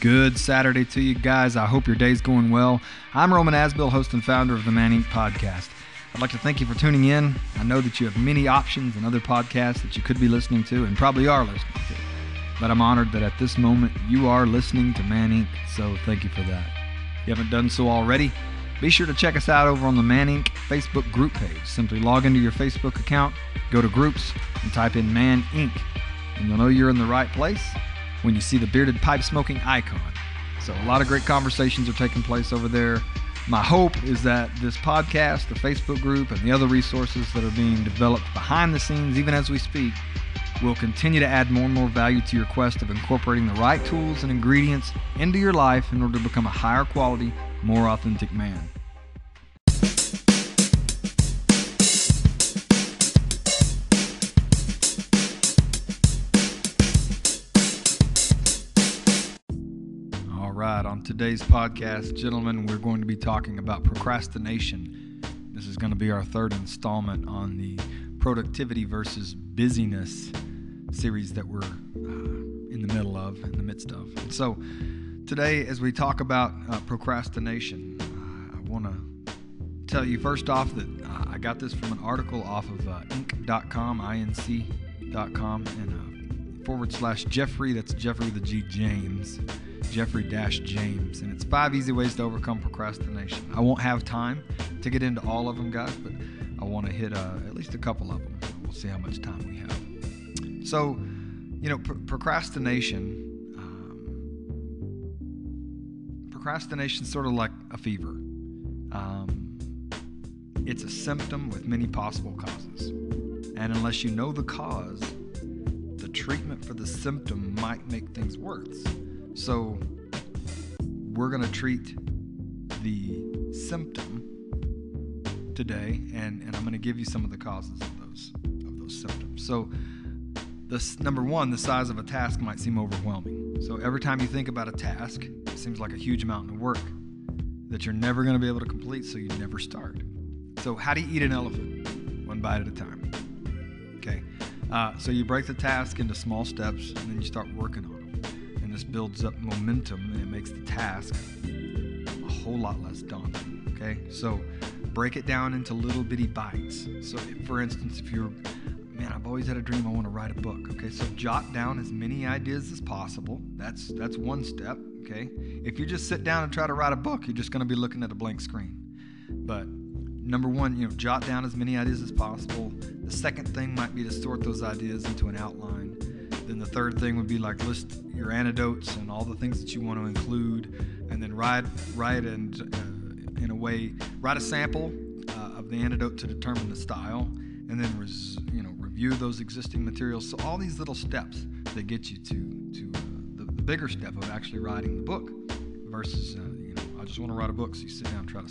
Good Saturday to you guys. I hope your day's going well. I'm Roman Asbill, host and founder of the Man Inc. podcast. I'd like to thank you for tuning in. I know that you have many options and other podcasts that you could be listening to and probably are listening to. But I'm honored that at this moment you are listening to Man Inc. So thank you for that. If you haven't done so already, be sure to check us out over on the Man Inc. Facebook group page. Simply log into your Facebook account, go to groups, and type in Man Inc. And you'll know you're in the right place when you see the bearded pipe smoking icon. So, a lot of great conversations are taking place over there. My hope is that this podcast, the Facebook group, and the other resources that are being developed behind the scenes, even as we speak, will continue to add more and more value to your quest of incorporating the right tools and ingredients into your life in order to become a higher quality, more authentic man. Today's podcast, gentlemen, we're going to be talking about procrastination. This is going to be our third installment on the productivity versus busyness series that we're uh, in the middle of, in the midst of. And so, today, as we talk about uh, procrastination, uh, I want to tell you first off that uh, I got this from an article off of uh, inc.com, inc.com, and uh, forward slash Geoffrey, that's Geoffrey the G. James. Geoffrey Dash James, and it's five easy ways to overcome procrastination. I won't have time to get into all of them, guys, but I want to hit uh, at least a couple of them. We'll see how much time we have. So, you know, pr- procrastination. Um, procrastination is sort of like a fever. Um, it's a symptom with many possible causes, and unless you know the cause, the treatment for the symptom might make things worse. So, we're going to treat the symptom today, and, and I'm going to give you some of the causes of those of those symptoms. So, this number one, the size of a task might seem overwhelming. So every time you think about a task, it seems like a huge mountain of work that you're never going to be able to complete, so you never start. So how do you eat an elephant? One bite at a time. Okay. Uh, so you break the task into small steps, and then you start working on them. This builds up momentum, and it makes the task a whole lot less daunting. Okay. So break it down into little bitty bites. So, for instance, if you're, man, I've always had a dream I want to write a book. Okay, so jot down as many ideas as possible. That's that's one step. Okay, if you just sit down and try to write a book, you're just going to be looking at a blank screen. But number one, you know, jot down as many ideas as possible. The second thing might be to sort those ideas into an outline. Then the third thing would be like list your anecdotes and all the things that you want to include, and then write write and uh, in a way write a sample uh, of the antidote to determine the style and then res, you know review those existing materials. So all these little steps that get you to to uh, the, the, bigger step of actually writing the book versus uh, you know i just want to write a book so you sit down and try to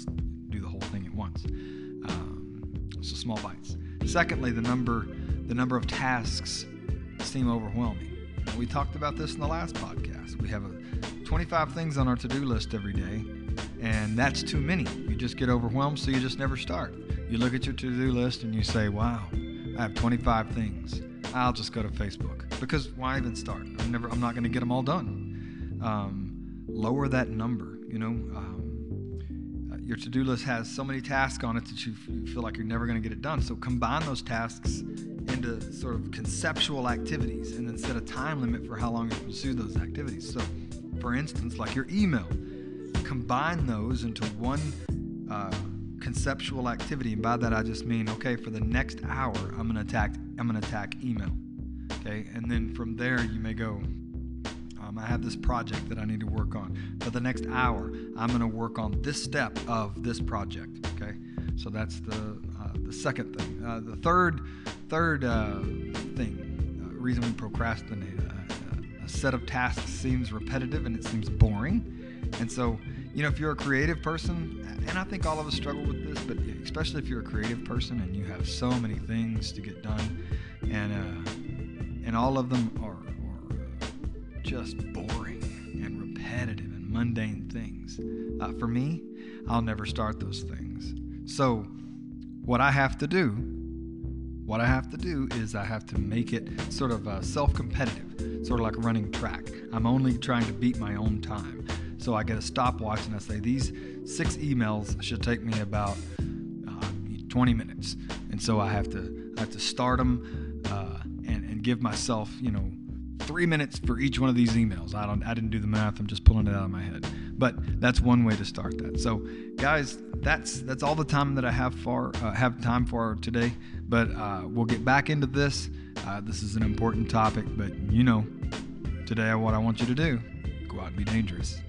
do the whole thing at once. Um, so small bites. Secondly the number the number of tasks seem overwhelming we talked about this in the last podcast we have a 25 things on our to-do list every day and that's too many. You just get overwhelmed, so you just never start. You look at your to do list and you say, wow, I have 25 things. I'll just go to Facebook because why even start? I'm never. I'm not going to get them all done. Um, lower that number. You know, um, your to-do list has so many tasks on it that you feel like you're never going to get it done. So combine those tasks into sort of conceptual activities, and then set a time limit for how long you pursue those activities. So, for instance, like your email combine those into one uh, conceptual activity, and by that I just mean, okay, for the next hour, I'm gonna attack, I'm gonna attack email, okay, and then from there you may go. Um, I have this project that I need to work on. For the next hour, I'm gonna work on this step of this project, okay. So that's the uh, the second thing. Uh, the third third uh, thing, reason we procrastinate. Uh, a set of tasks seems repetitive and it seems boring. And so, you know, if you're a creative person, and I think all of us struggle with this, but especially if you're a creative person and you have so many things to get done, and uh, and all of them are, are just boring and repetitive and mundane things. Uh, for me, I'll never start those things. So, what I have to do what I have to do is I have to make it sort of uh, self competitive, sort of like running track. I'm only trying to beat my own time. So I get a stopwatch and I say, these six emails should take me about uh, 20 minutes. And so I have to, I have to start them uh, and, and give myself, you know, three minutes for each one of these emails. I don't, I didn't do the math. I'm just pulling it out of my head. But that's one way to start that. So, guys, that's that's all the time that I have for uh, have time for today. But uh, we'll get back into this. Uh, this is an important topic, but you know, today what I want you to do: go out and be dangerous.